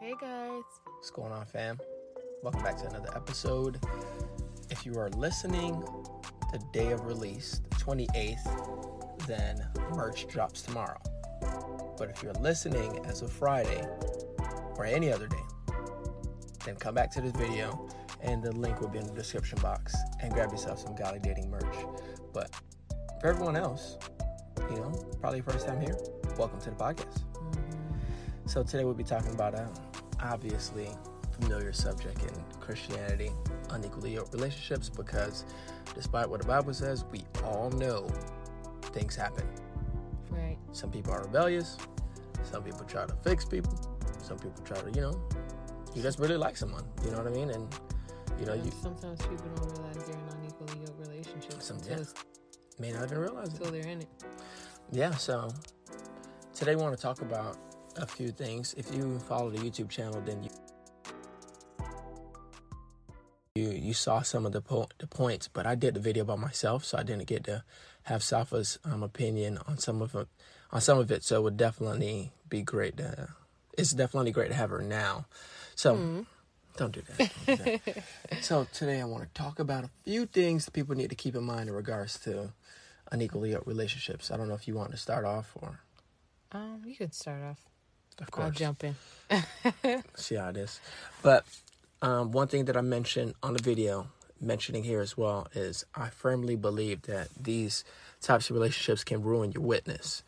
Hey guys. What's going on, fam? Welcome back to another episode. If you are listening the day of release, the 28th, then merch drops tomorrow. But if you're listening as of Friday or any other day, then come back to this video and the link will be in the description box and grab yourself some Godly Dating merch. But for everyone else, you know, probably first time here, welcome to the podcast. So today we'll be talking about a obviously familiar subject in Christianity, unequally yoked relationships, because despite what the Bible says, we all know things happen. Right. Some people are rebellious, some people try to fix people, some people try to, you know, you just really like someone, you know what I mean? And you know, you sometimes people don't realize they're in unequally yoked relationships Some- yeah. may not even realize it. until they're in it. Yeah, so today we want to talk about a few things. If you follow the YouTube channel, then you you, you saw some of the po- the points, but I did the video by myself, so I didn't get to have Safa's um, opinion on some of it. On some of it, so it would definitely be great. To, it's definitely great to have her now. So don't do that. Don't do that. so today I want to talk about a few things that people need to keep in mind in regards to unequally relationships. I don't know if you want to start off or, Um, you could start off. Of course, I'll jump in. see how it is. But um, one thing that I mentioned on the video, mentioning here as well, is I firmly believe that these types of relationships can ruin your witness.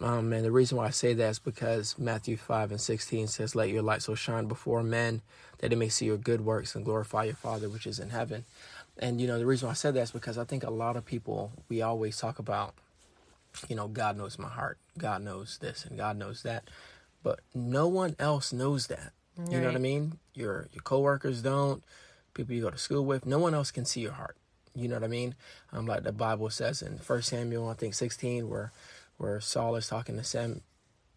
Um, and the reason why I say that is because Matthew 5 and 16 says, Let your light so shine before men that they may see your good works and glorify your Father which is in heaven. And, you know, the reason why I said that is because I think a lot of people, we always talk about, you know, God knows my heart, God knows this, and God knows that. But no one else knows that. You know what I mean? Your your coworkers don't, people you go to school with, no one else can see your heart. You know what I mean? Um, like the Bible says in First Samuel, I think sixteen, where where Saul is talking to Sam,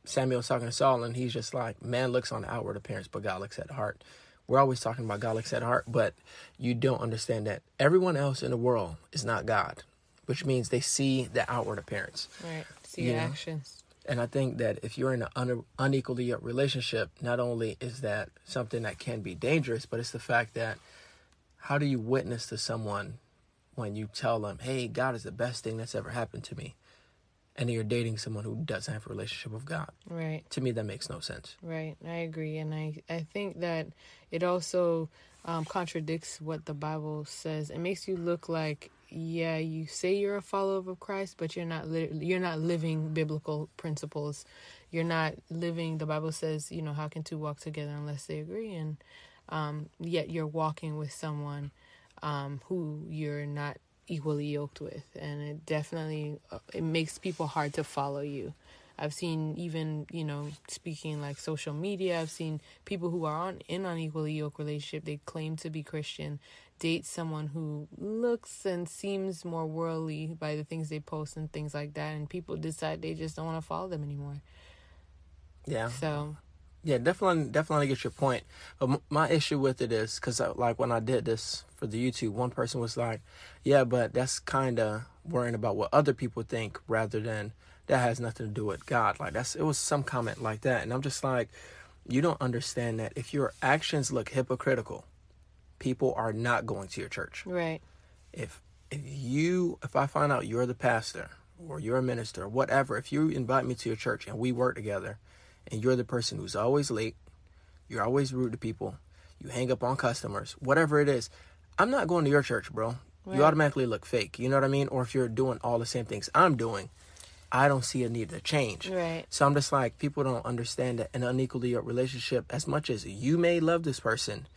Samuel's talking to Saul, and he's just like, man looks on the outward appearance, but God looks at the heart. We're always talking about God looks at the heart, but you don't understand that everyone else in the world is not God, which means they see the outward appearance. Right. See You your know? actions. And I think that if you're in an un- unequally relationship, not only is that something that can be dangerous, but it's the fact that how do you witness to someone when you tell them, hey, God is the best thing that's ever happened to me? And you're dating someone who doesn't have a relationship with God. Right. To me, that makes no sense. Right. I agree, and I I think that it also um, contradicts what the Bible says. It makes you look like yeah, you say you're a follower of Christ, but you're not you're not living biblical principles. You're not living. The Bible says, you know, how can two walk together unless they agree? And um, yet you're walking with someone um, who you're not equally yoked with, and it definitely uh, it makes people hard to follow you. I've seen even you know speaking like social media. I've seen people who are on in unequally yoked relationship. They claim to be Christian, date someone who looks and seems more worldly by the things they post and things like that, and people decide they just don't want to follow them anymore. Yeah. So Yeah, definitely, definitely get your point. But my issue with it is because, uh, like, when I did this for the YouTube, one person was like, "Yeah, but that's kind of worrying about what other people think rather than that has nothing to do with God." Like, that's it was some comment like that, and I'm just like, you don't understand that if your actions look hypocritical, people are not going to your church right, if if you if I find out you're the pastor or you're a minister or whatever, if you invite me to your church and we work together and you're the person who's always late, you're always rude to people, you hang up on customers, whatever it is, I'm not going to your church, bro. Right. You automatically look fake. You know what I mean? Or if you're doing all the same things I'm doing, I don't see a need to change. right, So I'm just like, people don't understand that an unequally relationship, as much as you may love this person,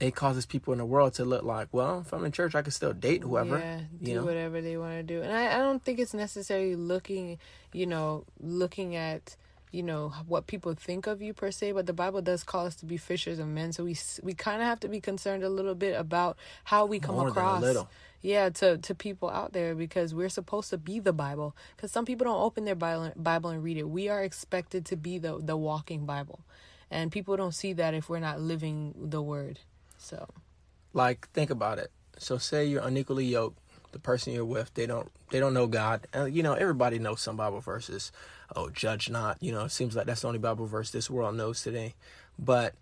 it causes people in the world to look like, well, if I'm in church, I can still date whoever. Yeah, do you know? whatever they want to do, and I, I don't think it's necessarily looking, you know, looking at you know what people think of you per se but the bible does call us to be fishers of men so we we kind of have to be concerned a little bit about how we come More across little. yeah to to people out there because we're supposed to be the bible because some people don't open their bible, bible and read it we are expected to be the the walking bible and people don't see that if we're not living the word so like think about it so say you're unequally yoked the person you're with they don't they don't know god And you know everybody knows some bible verses oh judge not you know it seems like that's the only bible verse this world knows today but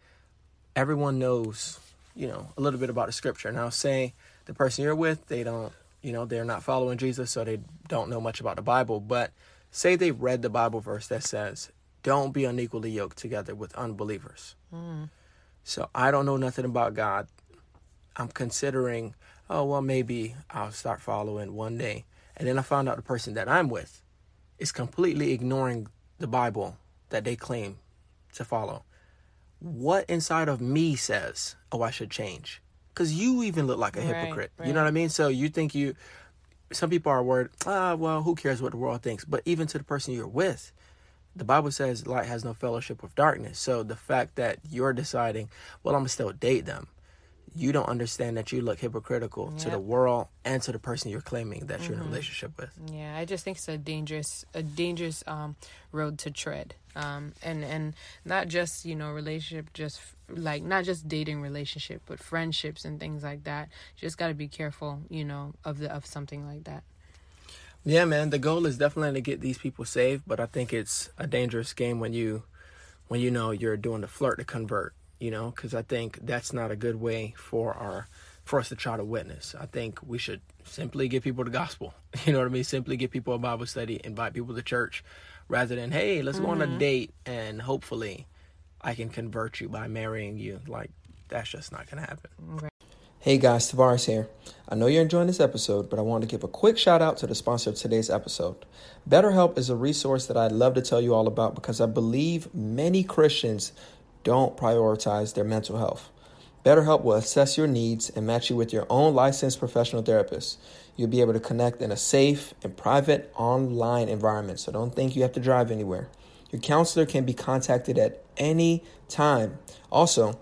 everyone knows, you know, a little bit about the scripture. Now, say the person you're with, they don't, you know, they're not following Jesus, so they don't know much about the Bible. But say they read the Bible verse that says, "Don't be unequally yoked together with unbelievers." Mm. So I don't know nothing about God. I'm considering, oh well, maybe I'll start following one day, and then I found out the person that I'm with is completely ignoring the Bible that they claim to follow. What inside of me says, oh, I should change? Because you even look like a hypocrite. Right, right. You know what I mean? So you think you, some people are worried, ah, well, who cares what the world thinks? But even to the person you're with, the Bible says light has no fellowship with darkness. So the fact that you're deciding, well, I'm going to still date them, you don't understand that you look hypocritical yep. to the world and to the person you're claiming that mm-hmm. you're in a mm-hmm. relationship with. Yeah, I just think it's a dangerous a dangerous um, road to tread. Um, and and not just you know relationship just like not just dating relationship but friendships and things like that just got to be careful you know of the of something like that yeah man the goal is definitely to get these people saved but i think it's a dangerous game when you when you know you're doing the flirt to convert you know, because I think that's not a good way for our for us to try to witness. I think we should simply give people the gospel. You know what I mean? Simply give people a Bible study, invite people to church, rather than hey, let's mm-hmm. go on a mm-hmm. date and hopefully I can convert you by marrying you. Like that's just not gonna happen. Right. Hey guys, Tavares here. I know you're enjoying this episode, but I want to give a quick shout out to the sponsor of today's episode. BetterHelp is a resource that I'd love to tell you all about because I believe many Christians don't prioritize their mental health. BetterHelp will assess your needs and match you with your own licensed professional therapist. You'll be able to connect in a safe and private online environment, so don't think you have to drive anywhere. Your counselor can be contacted at any time. Also,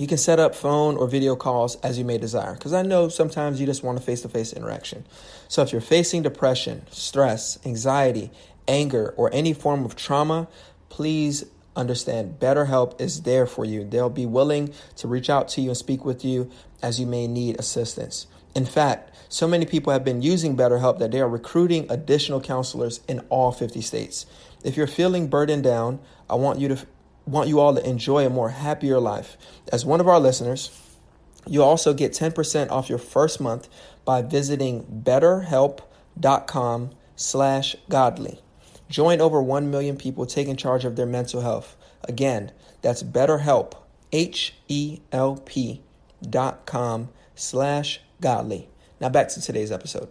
you can set up phone or video calls as you may desire because I know sometimes you just want a face to face interaction. So, if you're facing depression, stress, anxiety, anger, or any form of trauma, please understand BetterHelp is there for you. They'll be willing to reach out to you and speak with you as you may need assistance. In fact, so many people have been using BetterHelp that they are recruiting additional counselors in all 50 states. If you're feeling burdened down, I want you to want you all to enjoy a more happier life. As one of our listeners, you also get 10% off your first month by visiting betterhelp.com slash godly. Join over 1 million people taking charge of their mental health. Again, that's BetterHelp, H-E-L-P dot com slash godly. Now back to today's episode.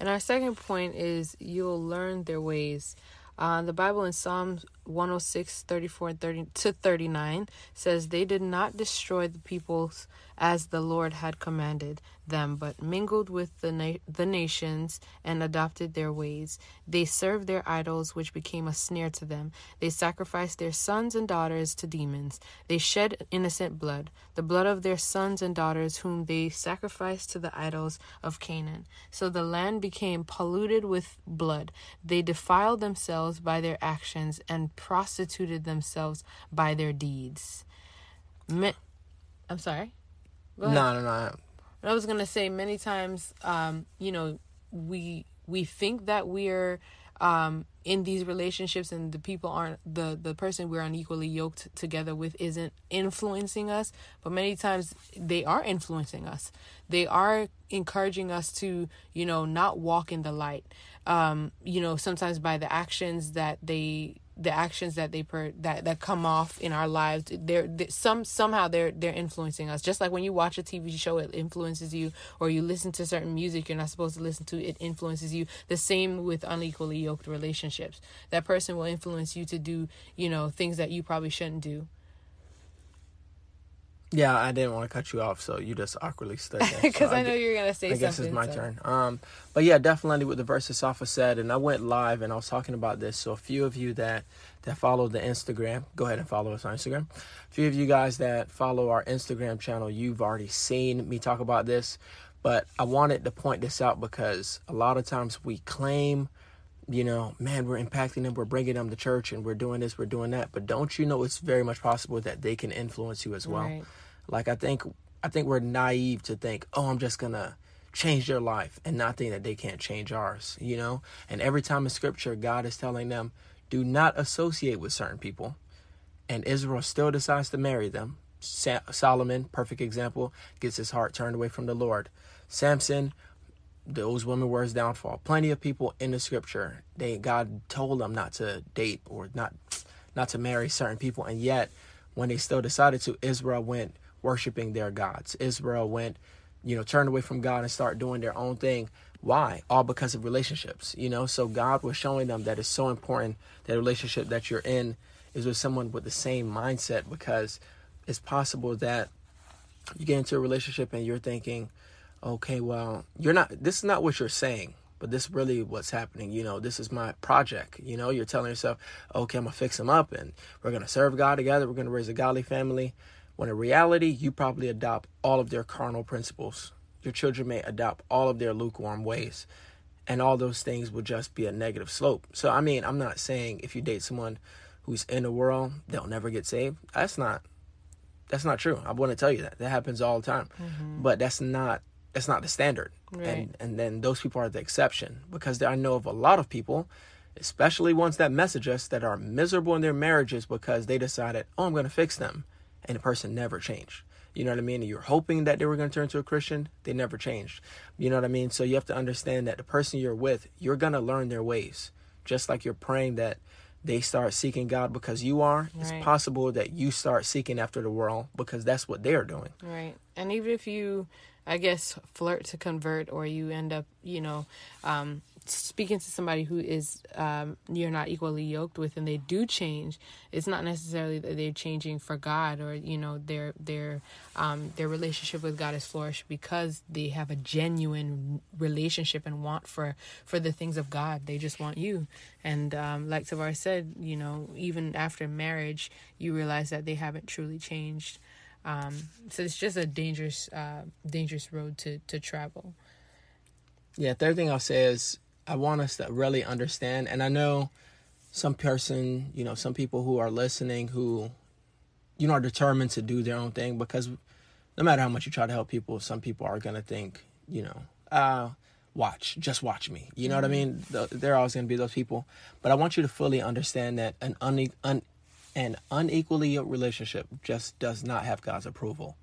And our second point is you'll learn their ways. Uh, the Bible in Psalms 106, 34 and 30 to 39 says, They did not destroy the peoples as the Lord had commanded them, but mingled with the, na- the nations and adopted their ways. They served their idols, which became a snare to them. They sacrificed their sons and daughters to demons. They shed innocent blood, the blood of their sons and daughters, whom they sacrificed to the idols of Canaan. So the land became polluted with blood. They defiled themselves by their actions and prostituted themselves by their deeds. I'm sorry. No, no, no. I was gonna say many times, um, you know, we we think that we're um, in these relationships and the people aren't the the person we're unequally yoked together with isn't influencing us but many times they are influencing us. They are encouraging us to you know not walk in the light. Um, you know sometimes by the actions that they the actions that they per that that come off in our lives they're, they're, some somehow they're they're influencing us. Just like when you watch a tv show it influences you or you listen to certain music you're not supposed to listen to it influences you. The same with unequally yoked relationships. That person will influence you to do you know things that you probably shouldn't do yeah, I didn't want to cut you off, so you just awkwardly stood there. Because so I, I, know you're gonna say I something. I guess it's my so. turn. Um, but yeah, definitely with the verses Safa said, and I went live and I was talking about this. So a few of you that that follow the Instagram, go ahead and follow us on Instagram. A few of you guys that follow our Instagram channel, you've already seen me talk about this, but I wanted to point this out because a lot of times we claim you know, man, we're impacting them, we're bringing them to church, and we're doing this, we're doing that. But don't you know it's very much possible that they can influence you as well? Right. Like I think, I think we're naive to think, oh, I'm just gonna change their life, and not think that they can't change ours. You know, and every time in Scripture, God is telling them, do not associate with certain people. and Israel still decides to marry them. Sa- Solomon, perfect example, gets his heart turned away from the Lord. Samson, those women were his downfall. Plenty of people in the scripture, they God told them not to date or not not to marry certain people, and yet when they still decided to, Israel went worshiping their gods. Israel went, you know, turned away from God and start doing their own thing. Why? All because of relationships, you know. So God was showing them that it's so important that relationship that you're in is with someone with the same mindset because it's possible that you get into a relationship and you're thinking, okay, well, you're not, this is not what you're saying, but this is really what's happening. You know, this is my project. You know, you're telling yourself, okay, I'm going to fix them up and we're going to serve God together. We're going to raise a godly family. When in reality, you probably adopt all of their carnal principles. Your children may adopt all of their lukewarm ways. And all those things will just be a negative slope. So, I mean, I'm not saying if you date someone who's in the world, they'll never get saved. That's not that's not true. I want to tell you that. That happens all the time. Mm-hmm. But that's not that's not the standard. Right. And and then those people are the exception because I know of a lot of people, especially ones that message us that are miserable in their marriages because they decided, "Oh, I'm going to fix them." And the person never changed. You know what I mean? You're hoping that they were going to turn to a Christian. They never changed. You know what I mean? So you have to understand that the person you're with, you're going to learn their ways. Just like you're praying that they start seeking God because you are, right. it's possible that you start seeking after the world because that's what they're doing. Right. And even if you, I guess, flirt to convert or you end up, you know, um, speaking to somebody who is um, you're not equally yoked with and they do change. It's not necessarily that they're changing for god or you know their their um, their relationship with god is flourished because they have a genuine relationship and want for for the things of god. They just want you. And um, like Tavar said you know even after marriage you realize that they haven't truly changed um, so it's just a dangerous uh, dangerous road to to travel yeah, third thing I'll say is I want us to really understand, and I know some person, you know, some people who are listening who, you know, are determined to do their own thing because no matter how much you try to help people, some people are gonna think, you know, uh, watch, just watch me. You know mm-hmm. what I mean? The, they're always gonna be those people. But I want you to fully understand that an un- an unequally yoked relationship just does not have God's approval.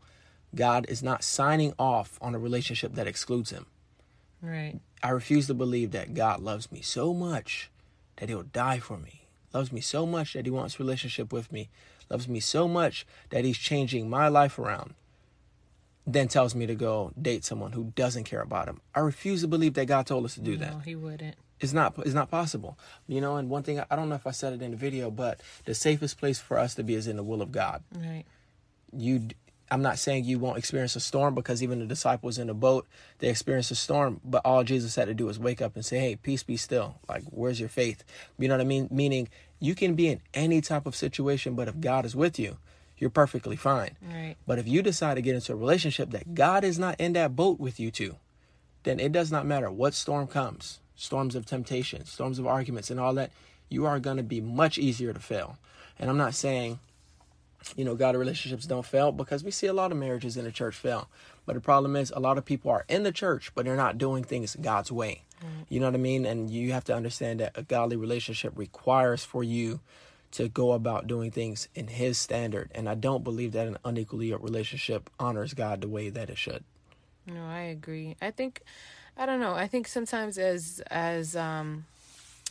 God is not signing off on a relationship that excludes Him. Right. I refuse to believe that God loves me so much that he'll die for me. Loves me so much that he wants relationship with me. Loves me so much that he's changing my life around. Then tells me to go date someone who doesn't care about him. I refuse to believe that God told us to do no, that. No, he wouldn't. It's not it's not possible. You know, and one thing I don't know if I said it in the video, but the safest place for us to be is in the will of God. Right. You I'm not saying you won't experience a storm because even the disciples in the boat, they experienced a storm, but all Jesus had to do was wake up and say, Hey, peace be still. Like, where's your faith? You know what I mean? Meaning, you can be in any type of situation, but if God is with you, you're perfectly fine. Right. But if you decide to get into a relationship that God is not in that boat with you to, then it does not matter what storm comes storms of temptation, storms of arguments, and all that you are going to be much easier to fail. And I'm not saying you know, God relationships don't fail because we see a lot of marriages in the church fail. But the problem is, a lot of people are in the church, but they're not doing things God's way. Mm. You know what I mean? And you have to understand that a godly relationship requires for you to go about doing things in His standard. And I don't believe that an unequally relationship honors God the way that it should. No, I agree. I think, I don't know. I think sometimes as as um,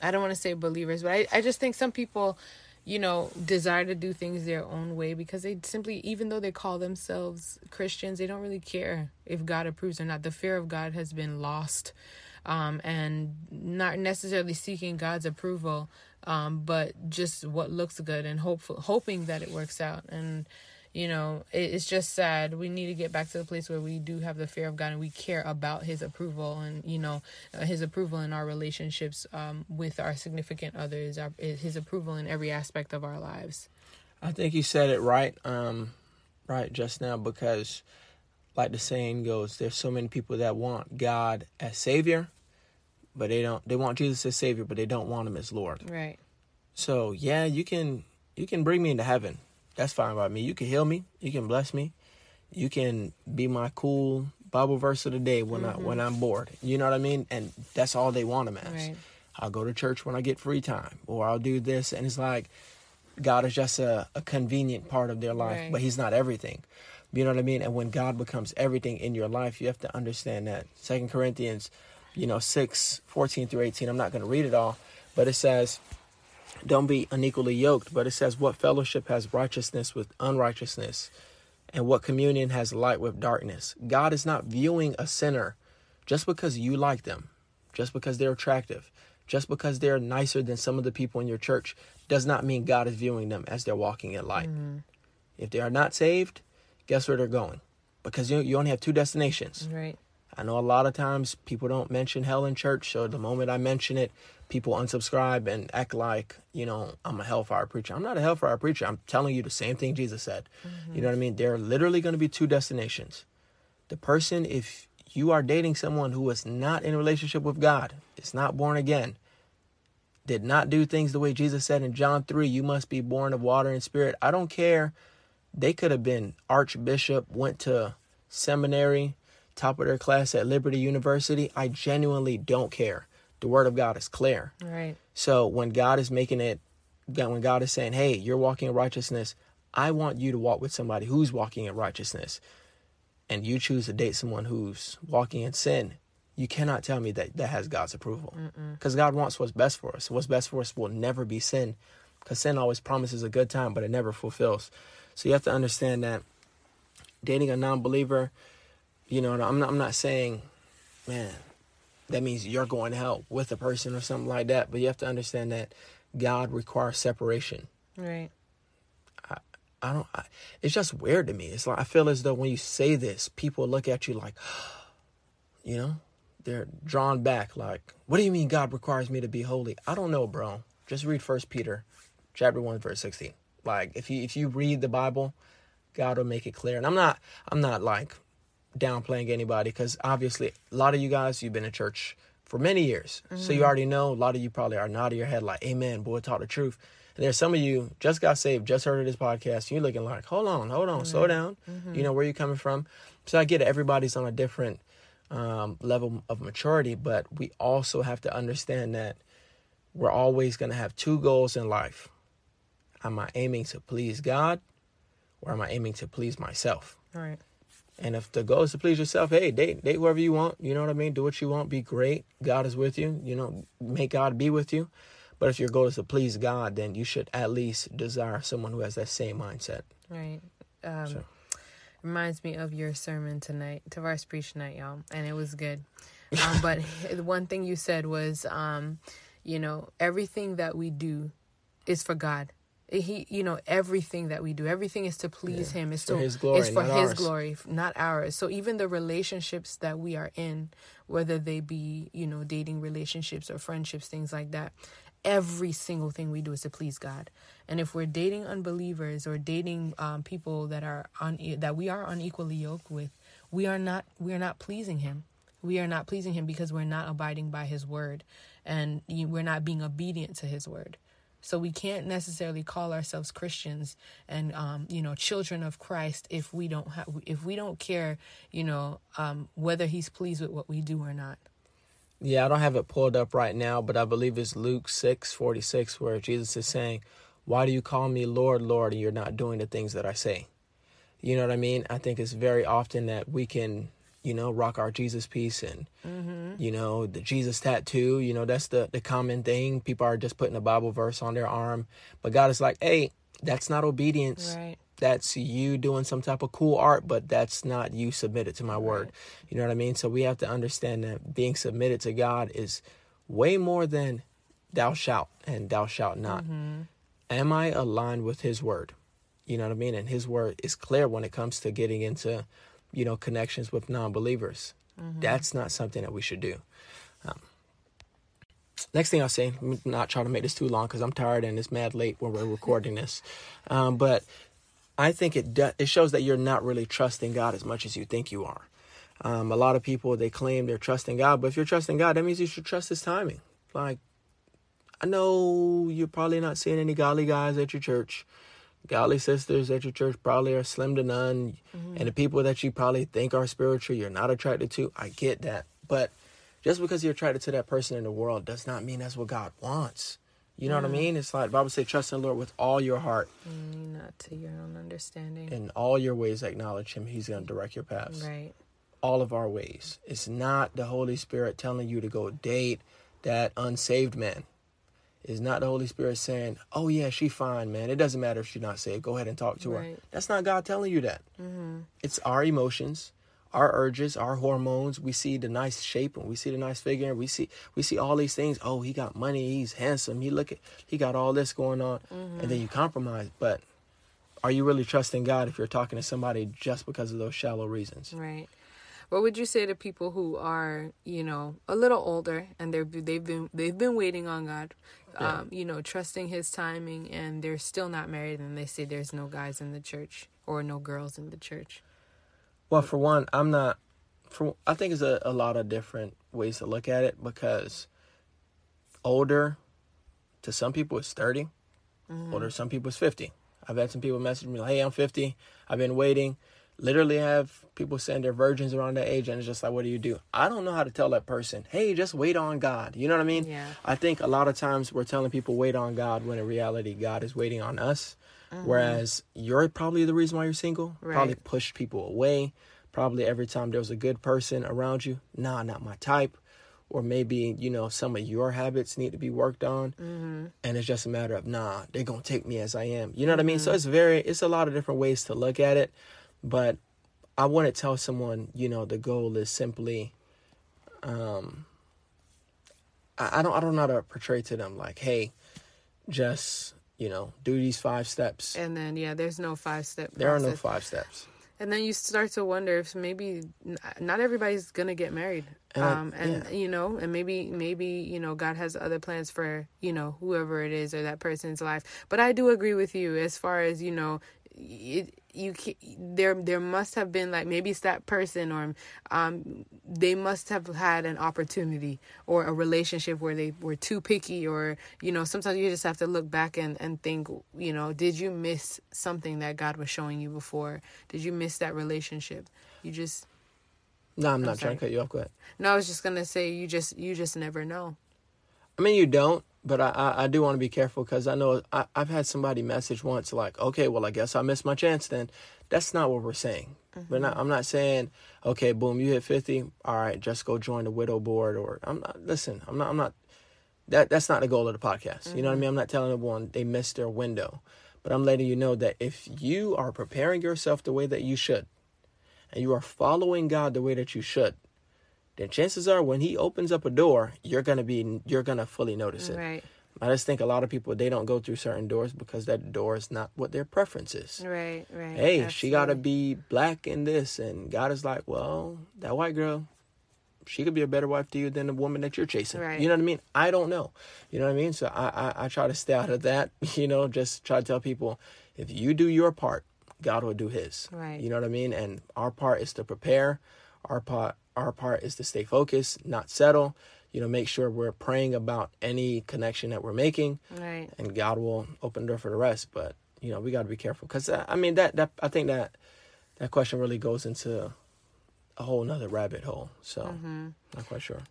I don't want to say believers, but I I just think some people you know, desire to do things their own way because they simply, even though they call themselves Christians, they don't really care if God approves or not. The fear of God has been lost, um, and not necessarily seeking God's approval, um, but just what looks good and hopeful, hoping that it works out. And you know, it, it's just sad. We need to get back to the place where we do have the fear of God and we care about His approval and you know uh, His approval in our relationships um, with our significant others, our, His approval in every aspect of our lives. I think you said it right, um, right just now because, like the saying goes, there's so many people that want God as Savior, but they don't. They want Jesus as Savior, but they don't want Him as Lord. Right. So yeah, you can you can bring me into heaven that's fine by me. You can heal me. You can bless me. You can be my cool Bible verse of the day when mm-hmm. I when I'm bored. You know what I mean? And that's all they want them as. Right. I'll go to church when I get free time, or I'll do this, and it's like God is just a, a convenient part of their life, Right. but He's not everything. You know what I mean? And when God becomes everything in your life, you have to understand that. Second Corinthians, you know, 6, 14 through 18. I'm not going to read it all, but it says, don't be unequally yoked. But it says, what fellowship has righteousness with unrighteousness? And what communion has light with darkness? God is not viewing a sinner just because you like them, just because they're attractive, just because they're nicer than some of the people in your church, does not mean God is viewing them as they're walking in light. Mm-hmm. If they are not saved, guess where they're going? Because you, you only have two destinations. Right. I know a lot of times people don't mention hell in church, so the moment I mention it, people unsubscribe and act like, you know, I'm a hellfire preacher. I'm not a hellfire preacher. I'm telling you the same thing Jesus said. You know what I mean? There are literally going to be two destinations. The person, if you are dating someone who is not in relationship with God, is not born again, did not do things the way Jesus said in John 3, you must be born of water and spirit. I don't care. They could have been archbishop, went to seminary, top of their class at Liberty University. I genuinely don't care. The word of God is clear. Right. So when God is making it, when God is saying, hey, you're walking in righteousness, I want you to walk with somebody who's walking in righteousness. And you choose to date someone who's walking in sin. You cannot tell me that that has God's approval. Because God wants what's best for us. What's best for us will never be sin. Because sin always promises a good time, but it never fulfills. So you have to understand that dating a non believer, you know, I'm not, I'm not saying, man, that means you're going to help with a person or something like that. But you have to understand that God requires separation. Right. I don't. I, it's just weird to me. It's like I feel as though when you say this, people look at you like, you know, they're drawn back. Like, what do you mean God requires me to be holy? I don't know, bro. Just read First Peter, chapter one, verse sixteen. Like, if you if you read the Bible, God will make it clear. And I'm not I'm not like downplaying anybody because obviously a lot of you guys you've been in church for many years, so you mm-hmm. already know. A lot of you probably are nodding your head like, "Amen, boy, taught the truth." And there's some of you just got saved, just heard of this podcast. You're looking like, hold on, hold on, slow mm-hmm. down. You mm-hmm. know where you're coming from. So I get it. Everybody's on a different um, level of maturity, but we also have to understand that we're always going to have two goals in life. Am I aiming to please God, or am I aiming to please myself? Right. And if the goal is to please yourself, hey, date date whoever you want. You know what I mean? Do what you want. Be great. God is with you. You know, make God be with you. But if your goal is to please God, then you should at least desire someone who has that same mindset. Right. Um, So- Reminds me of your sermon tonight. Tavares preached tonight, y'all, and it was good. Um, but the one thing you said was, um, you know, everything that we do is for God. He, you know, everything that we do, everything is to please Him. It's for to His glory, It's for not His ours. glory, not ours. So even the relationships that we are in, whether they be, you know, dating relationships or friendships, things like that, every single thing we do is to please God. And if we're dating unbelievers or dating um, people that are on that we are unequally yoked with, we are not we are not pleasing Him. We are not pleasing Him because we're not abiding by His word, and we're not being obedient to His word. So we can't necessarily call ourselves Christians and um, you know children of Christ if we don't have if we don't care you know um, whether He's pleased with what we do or not. Yeah, I don't have it pulled up right now, but I believe it's Luke six forty six, where Jesus is saying, Why do you call me Lord, Lord, and you're not doing the things that I say? You know what I mean? I think it's very often that we can, you know, rock our Jesus piece and, mm-hmm. you know, the Jesus tattoo. You know, that's the, the common thing. People are just putting a Bible verse on their arm. But God is like, hey, that's not obedience. Right. That's you doing some type of cool art, but that's not you submitted to my word. You know what I mean? So we have to understand that being submitted to God is way more than thou shalt and thou shalt not. Mm-hmm. Am I aligned with his word? You know what I mean? And his word is clear when it comes to getting into, you know, connections with non believers. That's not something that we should do. Um, next thing I'll say, I'm not trying to make this too long because I'm tired and it's mad late when we're recording this. Um, but I think it do- it shows that you're not really trusting God as much as you think you are. Um, a lot of people they claim they're trusting God, but if you're trusting God, that means you should trust His timing. Like, I know you're probably not seeing any godly guys at your church. Godly sisters at your church probably are slim to none, and the people that you probably think are spiritual, you're not attracted to. I get that, but just because you're attracted to that person in the world does not mean that's what God wants. You know what I mean? It's like the Bible say, trust in the Lord with all your heart. Mm, not to your own understanding. In all your ways, acknowledge Him. He's going to direct your paths. Right. All of our ways. It's not the Holy Spirit telling you to go date that unsaved man. It's not the Holy Spirit saying, "Oh yeah, she fine, man. It doesn't matter if she's not saved. Go ahead and talk to her." That's not God telling you that. Mm-hmm. It's our emotions, our urges, our hormones. We see the nice shape and we see the nice figure. And we see we see all these things. Oh, he got money. He's handsome. He look at he got all this going on, and then you compromise. But are you really trusting God if you're talking to somebody just because of those shallow reasons? Right. What would you say to people who are, you know, a little older and they're they've been they've been waiting on God, Yeah. um, you know, trusting His timing, and they're still not married, and they say there's no guys in the church or no girls in the church. Well, for one, I'm not. For I think it's a, a lot of different ways to look at it because older to some people it's 30, older to some people it's 50. I've had some people message me like, "Hey, I'm 50. I've been waiting." Literally have people saying they're virgins around that age, and it's just like, what do you do? I don't know how to tell that person, "Hey, just wait on God." You know what I mean? Yeah. I think a lot of times we're telling people wait on God when in reality God is waiting on us. Whereas you're probably the reason why you're single. Probably Right. pushed people away. Probably every time there was a good person around you, nah, not my type. Or maybe, you know, some of your habits need to be worked on. Mm-hmm. And it's just a matter of, nah, they're going to take me as I am. You know what I mean? So it's very, it's a lot of different ways to look at it. But I want to tell someone, you know, the goal is simply, um, I, I don't, I don't know how to portray to them like, hey, just, you know, do these five steps. And then yeah, there's no five step. There are no five steps. And then you start to wonder if maybe not everybody's gonna get married. And um, and yeah. you know, and maybe maybe you know God has other plans for you know whoever it is or that person's life. But I do agree with you as far as you know, it, you there there must have been like maybe it's that person or um they must have had an opportunity or a relationship where they were too picky or you know sometimes you just have to look back and and think you know did you miss something that God was showing you before? Did you miss that relationship? You just No, I'm not I'm trying to cut you off. Go ahead. no I was just gonna say you just you just never know. I mean, you don't, but I I, I do want to be careful because I know I, I've had somebody message once like, okay, well, I guess I missed my chance. Then that's not what we're saying. We're not. Mm-hmm. I'm not saying, okay, boom, you hit 50. All right, just go join the widow board. Or I'm not. Listen, I'm not. I'm not. That that's not the goal of the podcast. You know what I mm-hmm. mean? I'm not telling everyone they missed their window, but I'm letting you know that if you are preparing yourself the way that you should, and you are following God the way that you should, then chances are when He opens up a door, you're gonna be you're gonna fully notice it. right I just think a lot of people they don't go through certain doors because that door is not what their preference is. right right Hey, she gotta be black in this, and God is like, well, that white girl, she could be a better wife to you than the woman that you're chasing. Right. You know what I mean? I don't know. You know what I mean? So I, I I try to stay out of that. You know, just try to tell people if you do your part, God will do His. Right. You know what I mean? And our part is to prepare. Our part our part is to stay focused, not settle. You know, make sure we're praying about any connection that we're making right and God will open the door for the rest. But you know, we got to be careful because I mean that that I think that that question really goes into a whole nother rabbit hole. So Mm-hmm. not quite sure.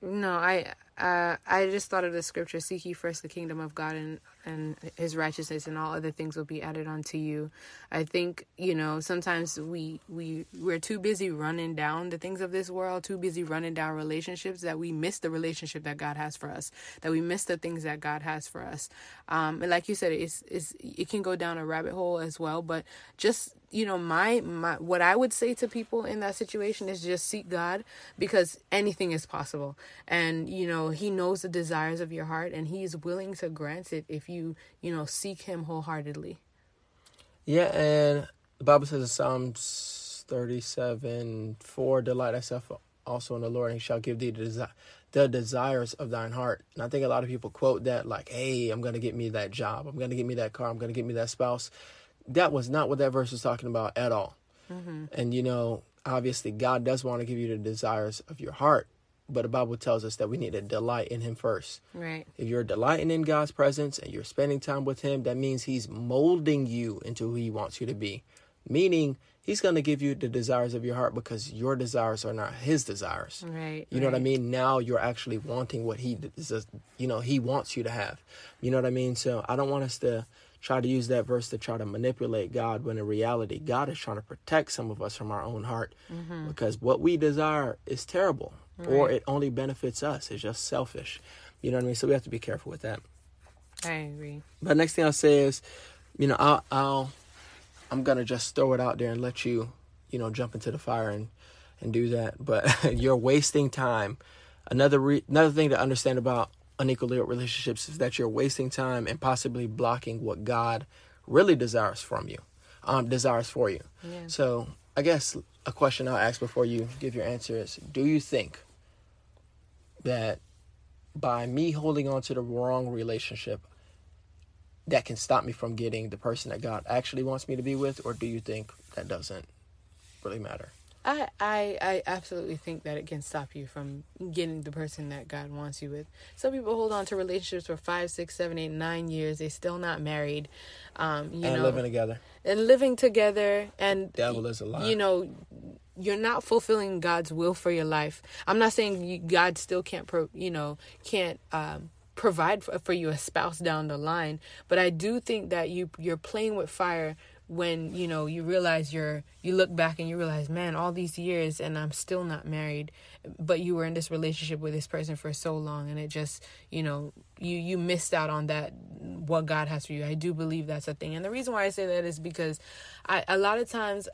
No, I uh, I just thought of the scripture: "Seek ye first the kingdom of God and and His righteousness, and all other things will be added unto you." I think you know sometimes we we we're too busy running down the things of this world, too busy running down relationships that we miss the relationship that God has for us, that we miss the things that God has for us. Um, and like you said, it's it's it can go down a rabbit hole as well. But just you know, my my what I would say to people in that situation is just seek God because anything is possible, and you know He knows the desires of your heart, and He is willing to grant it if you you know seek Him wholeheartedly. Yeah, and the Bible says in Psalms thirty-seven, four, delight thyself also in the Lord, and he shall give thee the, desi- the desires of thine heart. And I think a lot of people quote that like, "Hey, I'm gonna get me that job. I'm gonna get me that car. I'm gonna get me that spouse." That was not what that verse was talking about at all. Mm-hmm. And you know, obviously, God does want to give you the desires of your heart, but the Bible tells us that we need to delight in Him first. Right. If you're delighting in God's presence and you're spending time with Him, that means He's molding you into who He wants you to be Meaning, he's going to give you the desires of your heart because your desires are not his desires. Right. You know what I mean? Now you're actually wanting what he is, uh, you know, he wants you to have. You know what I mean? So I don't want us to try to use that verse to try to manipulate God when in reality, God is trying to protect some of us from our own heart mm-hmm. because what we desire is terrible or it only benefits us. It's just selfish. You know what I mean? So we have to be careful with that. I agree. But next thing I'll say is, you know, I'll, I'll I'm gonna just throw it out there and let you, you know, jump into the fire and and do that. But you're wasting time. Another re- another thing to understand about unequal relationships is that you're wasting time and possibly blocking what God really desires from you, um, desires for you. Yeah. So I guess a question I'll ask before you give your answer is: Do you think that by me holding on to the wrong relationship, that can stop me from getting the person that God actually wants me to be with, or do you think that doesn't really matter? I, I I absolutely think that it can stop you from getting the person that God wants you with. Some people hold on to relationships for five, six, seven, eight, nine years. They're still not married. Um, you and know, living together. and living together and Devil is a lie. you know you're not fulfilling god's will for your life i'm not saying you, god still can't pro, you know can't um provide for, for you a spouse down the line but i do think that you you're playing with fire when you know you realize you're you look back and you realize man all these years and i'm still not married but you were in this relationship with this person for so long and it just you know you you missed out on that what god has for you. I do believe that's a thing. And the reason why i say that is because i a lot of times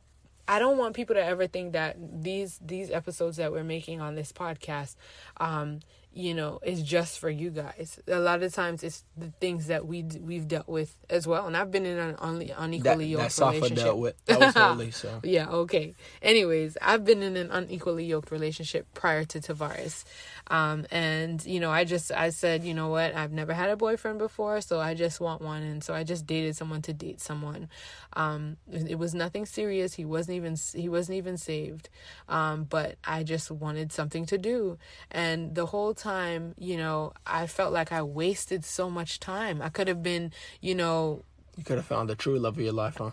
I don't want people to ever think that these these episodes that we're making on this podcast, um, you know, is just for you guys. A lot of times, it's the things that we we've dealt with as well, and I've been in an un- unequally that yoked Safa relationship. dealt with. That was holy. So Yeah, okay. Anyways, I've been in an unequally yoked relationship prior to Tavares. Um, and you know, I just I said, you know what, I've never had a boyfriend before, so I just want one and so I just dated someone to date someone. Um, it, was nothing serious. He wasn't even he wasn't even saved. Um, but I just wanted something to do. And the whole time, you know, I felt like I wasted so much time. I could have been, you know, you could have found the true love of your life, huh?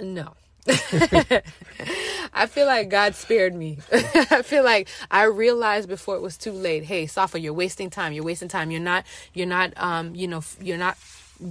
no. I feel like God spared me. I feel like I realized before it was too late. Hey, Safa, you're wasting time. You're wasting time. You're not. You're not. Um. You know. You're not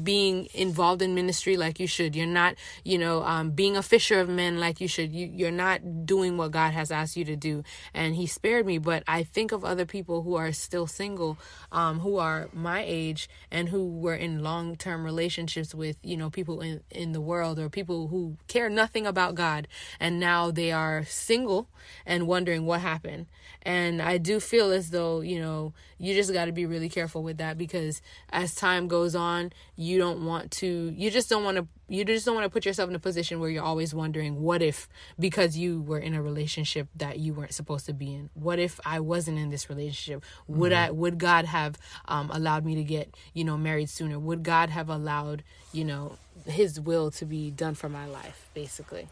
being involved in ministry like you should. You're not. You know. Um. Being a fisher of men like you should. You. You're not doing what God has asked you to do. And He spared me. But I think of other people who are still single, um, who are my age and who were in long term relationships with you know people in in the world or people who care nothing about God, and now they are single and wondering what happened. And I do feel as though you know you just got to be really careful with that because as time goes on, you don't want to. You just don't want to. You just don't want to put yourself in a position where you're always wondering, what if because you were in a relationship that you weren't supposed to be in? What if I wasn't in this relationship? Would I? Would God have um, allowed me to get you know married sooner? Would God have allowed you know His will to be done for my life? Basically.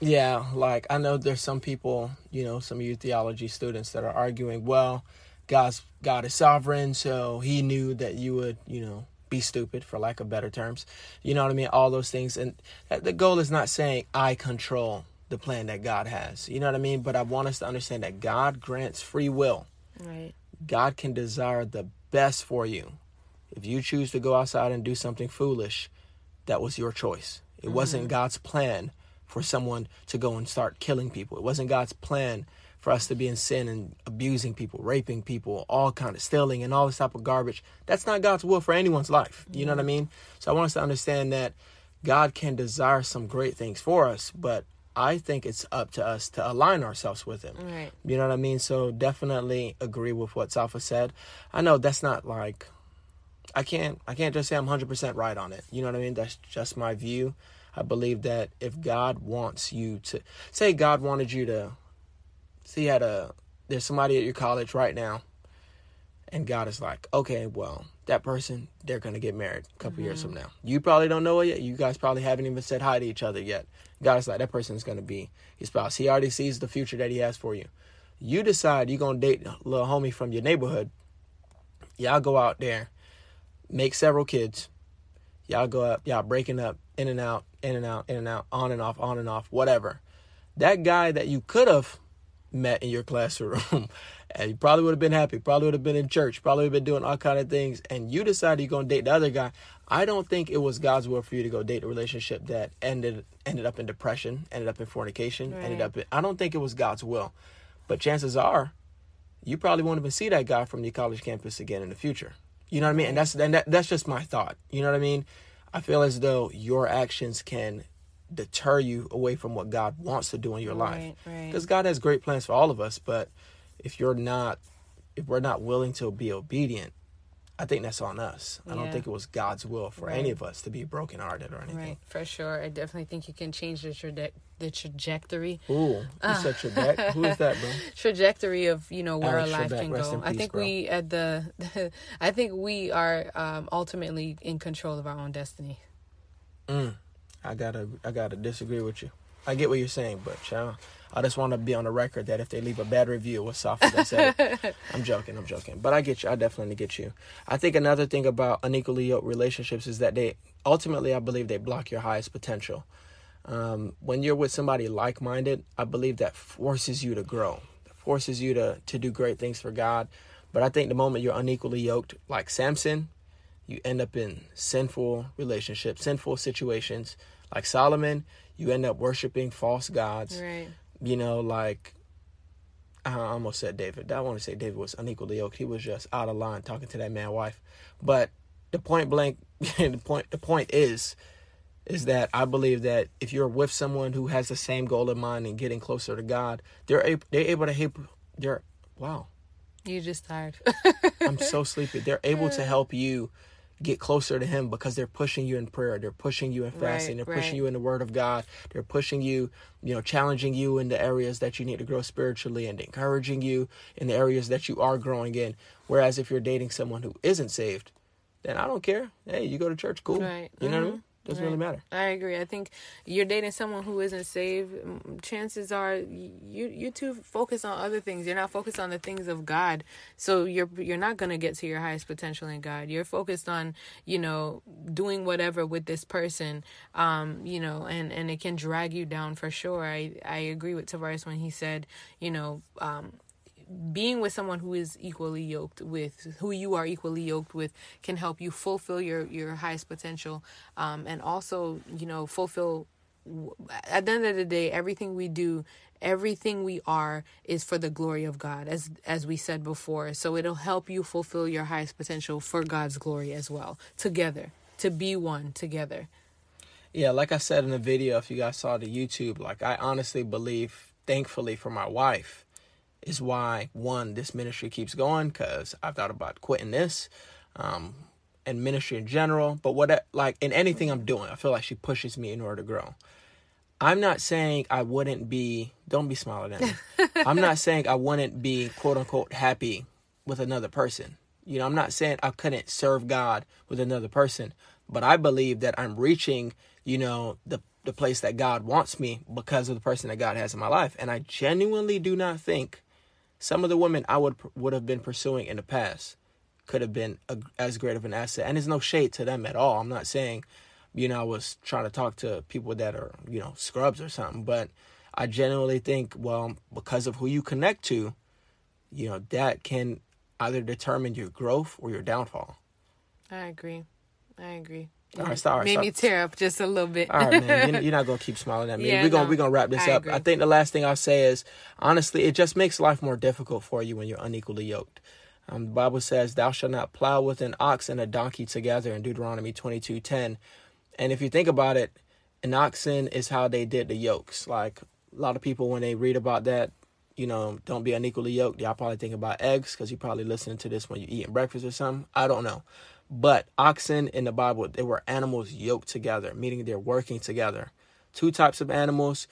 Yeah, like I know there's some people, you know, some of you theology students that are arguing, well, God's God is sovereign, so he knew that you would, you know, be stupid for lack of better terms. You know what I mean? All those things and the goal is not saying I control the plan that God has. You know what I mean? But I want us to understand that God grants free will. Right. God can desire the best for you. If you choose to go outside and do something foolish, that was your choice. It wasn't mm-hmm. God's plan for someone to go and start killing people. It wasn't God's plan for us to be in sin and abusing people, raping people, all kind of stealing and all this type of garbage. That's not God's will for anyone's life. You know what I mean? So I want us to understand that God can desire some great things for us, but I think it's up to us to align ourselves with him. Right. You know what I mean? So definitely agree with what Safa said. I know that's not like I can't I can't just say I'm 100% right on it. You know what I mean? That's just my view. I believe that if God wants you to say God wanted you to see had a there's somebody at your college right now and God is like, "Okay, well, that person they're going to get married a couple years from mm-hmm. now. You probably don't know it yet. You guys probably haven't even said hi to each other yet. God is like, that person's going to be your spouse. He already sees the future that he has for you. You decide you're going to date a little homie from your neighborhood. Y'all go out there, make several kids. Y'all go up, y'all breaking up, in and out, in and out, in and out, on and off, on and off, whatever. That guy that you could have met in your classroom and you probably would have been happy, probably would have been in church, probably would have been doing all kind of things, and you decided you're gonna date the other guy. I don't think it was God's will for you to go date a relationship that ended ended up in depression, ended up in fornication, right. ended up in I don't think it was God's will. But chances are you probably won't even see that guy from the college campus again in the future. You know what I mean? And that's and that, that's just my thought. You know what I mean? I feel as though your actions can deter you away from what God wants to do in your right, life. Because right. God has great plans for all of us, but if you're not if we're not willing to be obedient, I think that's on us. I don't think it was God's will for right. any of us to be brokenhearted or anything. Right, for sure. I definitely think you can change the, traje- the trajectory. Ooh, uh, said traje- who is that, bro? Trajectory of you know where Alex our life Trebek, can go. I think bro. we at the, I think we are um, ultimately in control of our own destiny. Mm, I gotta, I gotta disagree with you. I get what you're saying, but child, I just want to be on the record that if they leave a bad review, was Safi that said it. I'm joking, I'm joking. But I get you. I definitely get you. I think another thing about unequally yoked relationships is that they ultimately, I believe, they block your highest potential. Um, when you're with somebody like minded, I believe that forces you to grow, forces you to, to do great things for God. But I think the moment you're unequally yoked, like Samson, you end up in sinful relationships, sinful situations. Like Solomon, you end up worshiping false gods. Right you know, like I almost said David. I want to say David was unequally yoked. He was just out of line talking to that man wife. But the point blank, the point, the point is, is that I believe that if you're with someone who has the same goal in mind and getting closer to God, they're able, they're able to help. They're wow. You just tired. I'm so sleepy. They're able to help you get closer to him because they're pushing you in prayer they're pushing you in fasting right, they're pushing right. you in the word of god they're pushing you you know challenging you in the areas that you need to grow spiritually and encouraging you in the areas that you are growing in whereas if you're dating someone who isn't saved then i don't care hey you go to church cool right. you know mm-hmm. what i mm-hmm. mean doesn't right. really matter. I agree. I think you're dating someone who isn't saved. Chances are you you too focus on other things. You're not focused on the things of God. So you're you're not gonna get to your highest potential in God. You're focused on you know doing whatever with this person. Um, you know, and and it can drag you down for sure. I I agree with Tavares when he said you know um being with someone who is equally yoked with who you are equally yoked with can help you fulfill your your highest potential um, and also you know fulfill at the end of the day everything we do everything we are is for the glory of God as as we said before. So it'll help you fulfill your highest potential for God's glory as well together to be one together. Yeah like I said in the video if you guys saw the YouTube like I honestly believe thankfully for my wife is why one this ministry keeps going because I've thought about quitting this, um, and ministry in general. But what like in anything I'm doing, I feel like she pushes me in order to grow. I'm not saying I wouldn't be. Don't be smiling at me. I'm not saying I wouldn't be quote unquote happy with another person. You know, I'm not saying I couldn't serve God with another person, but I believe that I'm reaching, you know, the the place that God wants me because of the person that God has in my life. And I genuinely do not think some of the women I would would have been pursuing in the past could have been a, as great of an asset. And there's no shade to them at all. I'm not saying, you know, I was trying to talk to people that are, you know, scrubs or something, but I genuinely think, well, because of who you connect to, you know, that can either determine your growth or your downfall. I agree. I agree. All right, stop. Made stop. me tear up just a little bit. All right, man. You're not gonna keep smiling at me. Yeah, we're gonna no, we're gonna wrap this I up. Agree. I think the last thing I'll say is honestly, it just makes life more difficult for you when you're unequally yoked. Um, the Bible says, "Thou shalt not plow with an ox and a donkey together." In Deuteronomy 22:10. And if you think about it, an oxen is how they did the yokes. Like a lot of people, when they read about that, you know, don't be unequally yoked. Y'all probably think about eggs because you're probably listening to this when you're eating breakfast or something. I don't know. But oxen in the Bible, they were animals yoked together, meaning they're working together. Two types of animals,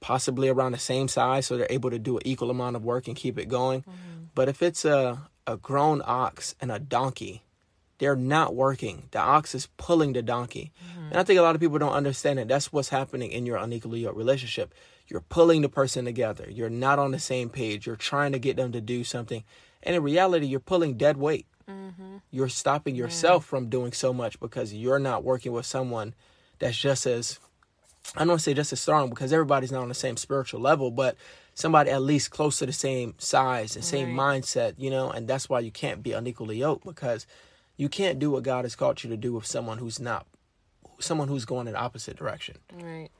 possibly around the same size, so they're able to do an equal amount of work and keep it going. Mm-hmm. But if it's a, a grown ox and a donkey, they're not working. The ox is pulling the donkey. Mm-hmm. And I think a lot of people don't understand it. That's what's happening in your unequally yoked relationship. You're pulling the person together. You're not on the same page. You're trying to get them to do something. And in reality, you're pulling dead weight. Mm-hmm. You're stopping yourself yeah. from doing so much because you're not working with someone that's just as I don't want to say just as strong because everybody's not on the same spiritual level, but somebody at least close to the same size and same Right. mindset, you know, and that's why you can't be unequally yoked because you can't do what God has called you to do with someone who's not someone who's going in the opposite direction. Right.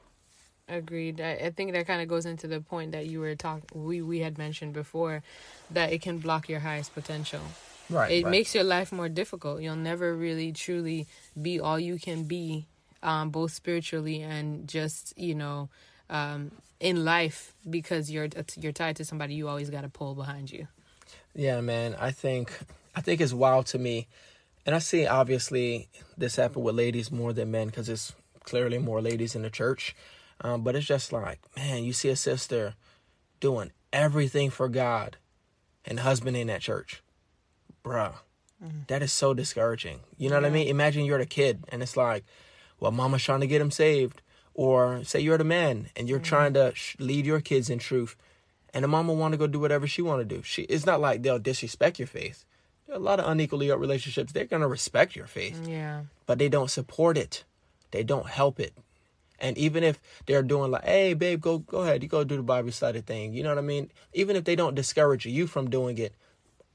Agreed. I, I think that kind of goes into the point that you were talking. We we had mentioned before that it can block your highest potential. Right. it makes your life more difficult. You'll never really truly be all you can be, um, both spiritually and just you know, um, in life because you're you're tied to somebody you always got to pull behind you. Yeah, man. I think I think it's wild to me, and I see obviously this happen with ladies more than men because it's clearly more ladies in the church. Um, but it's just like, man, you see a sister doing everything for God, and the husband in that church, bruh. Mm-hmm. that is so discouraging. You know what I mean? Imagine you're the kid, and it's like, well, mama's trying to get him saved, or say you're the man and you're mm-hmm. trying to sh- lead your kids in truth, and the mama want to go do whatever she want to do. She it's not like they'll disrespect your faith. There are a lot of unequally yoked relationships. They're gonna respect your faith, mm, Yeah. but they don't support it. They don't help it. And even if they're doing like, hey, babe, go go ahead, you go do the Bible study thing. You know what I mean? Even if they don't discourage you from doing it,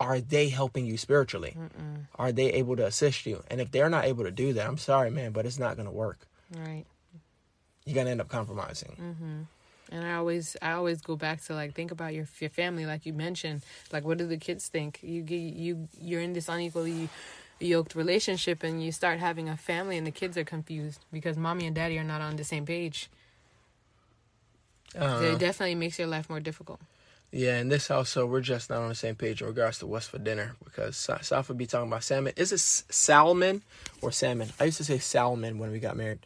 are they helping you spiritually? Are they able to assist you? And if they're not able to do that, I'm sorry, man, but it's not gonna work. Right. You're gonna end up compromising. And I always, I always go back to like think about your your family, like you mentioned. Like, what do the kids think? You get you you're in this unequally yoked relationship, and you start having a family, and the kids are confused because mommy and daddy are not on the same page. Uh, So it definitely makes your life more difficult. Yeah, in this household, we're just not on the same page in regards to what's for dinner because Saf would be talking about salmon. Is it salmon or salmon? I used to say salmon when we got married.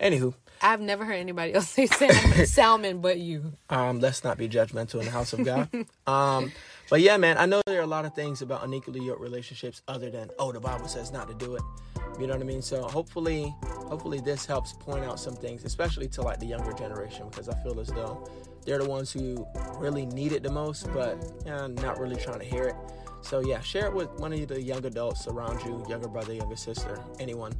Anywho, I've never heard anybody else say salmon, salmon but you. um, let's not be judgmental in the house of God. um, but yeah, man, I know there are a lot of things about unequally yoked relationships other than oh, the Bible says not to do it. You know what I mean? So hopefully, hopefully this helps point out some things, especially to like the younger generation, because I feel as though they're the ones who really need it the most, but yeah, not really trying to hear it. So yeah, share it with one of the young adults around you, younger brother, younger sister, anyone.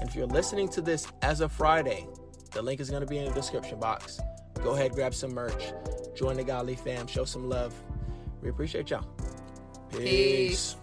And if you're listening to this as of Friday, the link is going to be in the description box. Go ahead, grab some merch, join the Godly fam, show some love. We appreciate y'all. Peace.